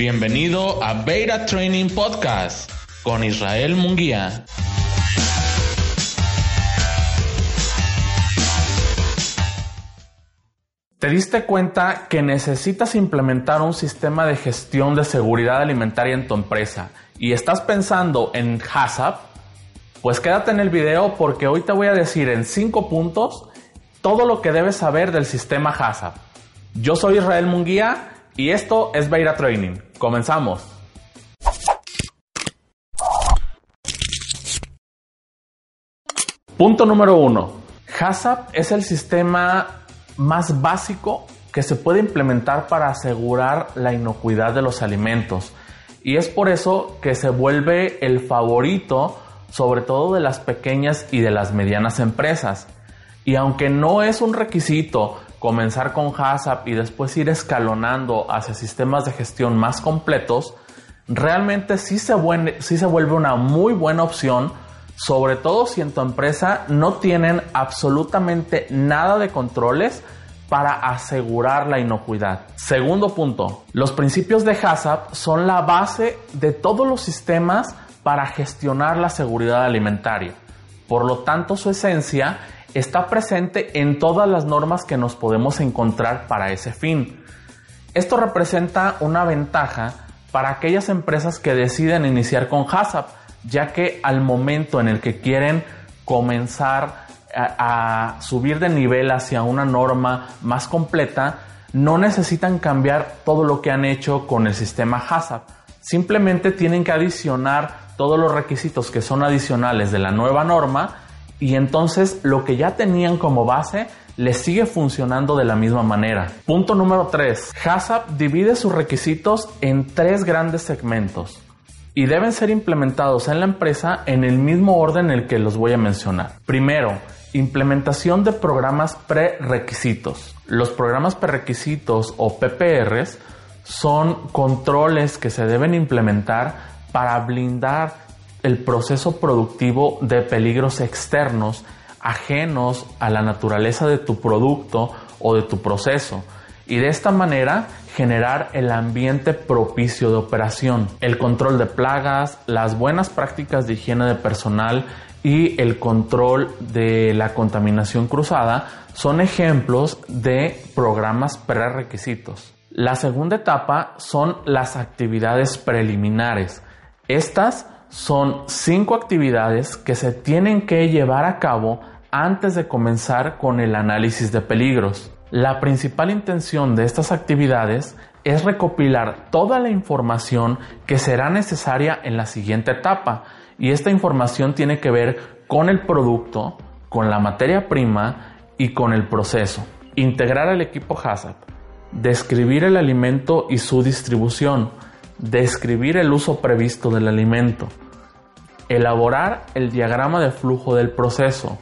Bienvenido a Beta Training Podcast con Israel Munguía. ¿Te diste cuenta que necesitas implementar un sistema de gestión de seguridad alimentaria en tu empresa y estás pensando en HACCP? Pues quédate en el video porque hoy te voy a decir en 5 puntos todo lo que debes saber del sistema HACCP. Yo soy Israel Munguía y esto es Beira Training. Comenzamos. Punto número 1. HACCP es el sistema más básico que se puede implementar para asegurar la inocuidad de los alimentos. Y es por eso que se vuelve el favorito sobre todo de las pequeñas y de las medianas empresas. Y aunque no es un requisito comenzar con HACCP y después ir escalonando hacia sistemas de gestión más completos, realmente sí se, sí se vuelve una muy buena opción, sobre todo si en tu empresa no tienen absolutamente nada de controles para asegurar la inocuidad. Segundo punto, los principios de HACCP son la base de todos los sistemas para gestionar la seguridad alimentaria. Por lo tanto, su esencia está presente en todas las normas que nos podemos encontrar para ese fin. Esto representa una ventaja para aquellas empresas que deciden iniciar con HACCP, ya que al momento en el que quieren comenzar a, subir de nivel hacia una norma más completa, no necesitan cambiar todo lo que han hecho con el sistema HACCP. Simplemente tienen que adicionar todos los requisitos que son adicionales de la nueva norma y entonces lo que ya tenían como base les sigue funcionando de la misma manera. Punto número 3. HACCP divide sus requisitos en tres grandes segmentos y deben ser implementados en la empresa en el mismo orden en el que los voy a mencionar. Primero, implementación de programas prerequisitos. Los programas prerequisitos o PPRs son controles que se deben implementar para blindar el proceso productivo de peligros externos ajenos a la naturaleza de tu producto o de tu proceso y de esta manera generar el ambiente propicio de operación, el control de plagas, las buenas prácticas de higiene de personal y el control de la contaminación cruzada son ejemplos de programas prerequisitos. La segunda etapa son las actividades preliminares. Estas son cinco actividades que se tienen que llevar a cabo antes de comenzar con el análisis de peligros. La principal intención de estas actividades es recopilar toda la información que será necesaria en la siguiente etapa y esta información tiene que ver con el producto, con la materia prima y con el proceso. Integrar al equipo HACCP, describir el alimento y su distribución, describir el uso previsto del alimento, elaborar el diagrama de flujo del proceso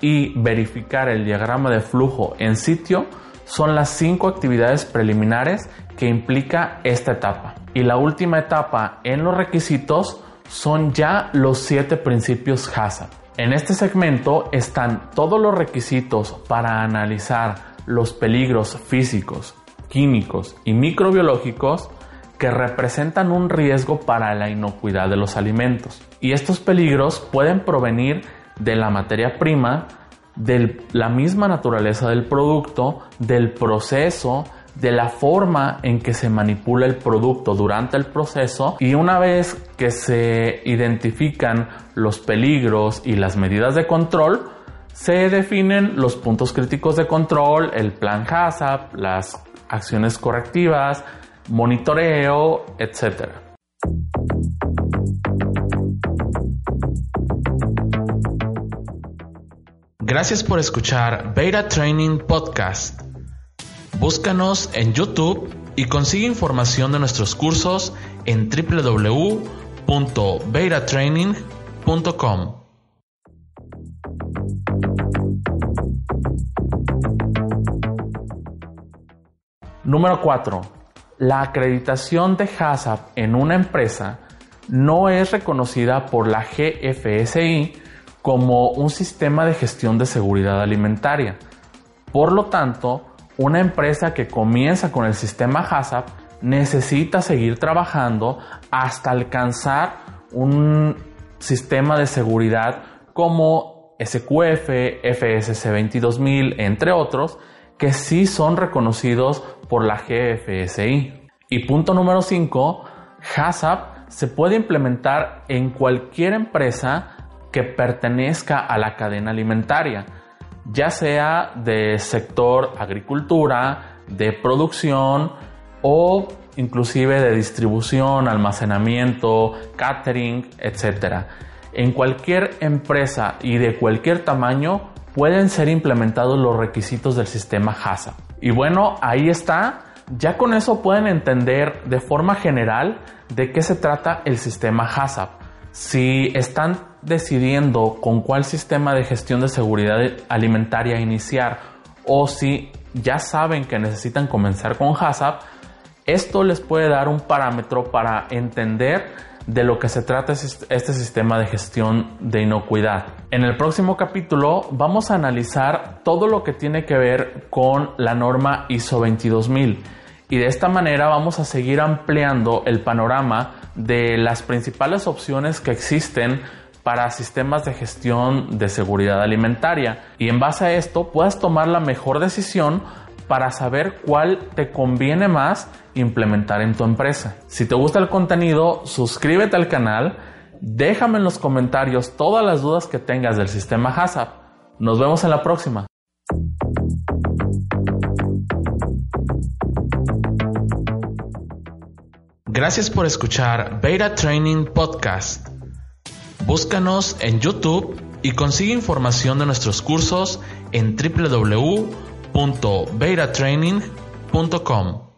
y verificar el diagrama de flujo en sitio son las cinco actividades preliminares que implica esta etapa. Y la última etapa en los requisitos son ya los siete principios HACCP. En este segmento están todos los requisitos para analizar los peligros físicos, químicos y microbiológicos que representan un riesgo para la inocuidad de los alimentos. Y estos peligros pueden provenir de la materia prima, de la misma naturaleza del producto, del proceso, de la forma en que se manipula el producto durante el proceso y una vez que se identifican los peligros y las medidas de control, se definen los puntos críticos de control, el plan HACCP, las acciones correctivas, monitoreo, etc. Gracias por escuchar Beta Training Podcast. Búscanos en YouTube y consigue información de nuestros cursos en www.betatraining.com. Número 4 la acreditación de HACCP en una empresa no es reconocida por la GFSI como un sistema de gestión de seguridad alimentaria. Por lo tanto, una empresa que comienza con el sistema HACCP necesita seguir trabajando hasta alcanzar un sistema de seguridad como SQF, FSC 22000, entre otros, que sí son reconocidos por la GFSI. Y punto número 5, HACCP se puede implementar en cualquier empresa que pertenezca a la cadena alimentaria, ya sea de sector agricultura, de producción o inclusive de distribución, almacenamiento, catering, etc. En cualquier empresa y de cualquier tamaño pueden ser implementados los requisitos del sistema HACCP. Y bueno, ahí está. Ya con eso pueden entender de forma general de qué se trata el sistema HACCP. Si están decidiendo con cuál sistema de gestión de seguridad alimentaria iniciar o si ya saben que necesitan comenzar con HACCP, esto les puede dar un parámetro para entender de lo que se trata este sistema de gestión de inocuidad. En el próximo capítulo vamos a analizar todo lo que tiene que ver con la norma ISO 22000 y de esta manera vamos a seguir ampliando el panorama de las principales opciones que existen para sistemas de gestión de seguridad alimentaria y en base a esto puedas tomar la mejor decisión para saber cuál te conviene más implementar en tu empresa. Si te gusta el contenido, suscríbete al canal, déjame en los comentarios todas las dudas que tengas del sistema HACCP. Nos vemos en la próxima. Gracias por escuchar Beta Training Podcast. Búscanos en YouTube y consigue información de nuestros cursos en www.betatraining.com.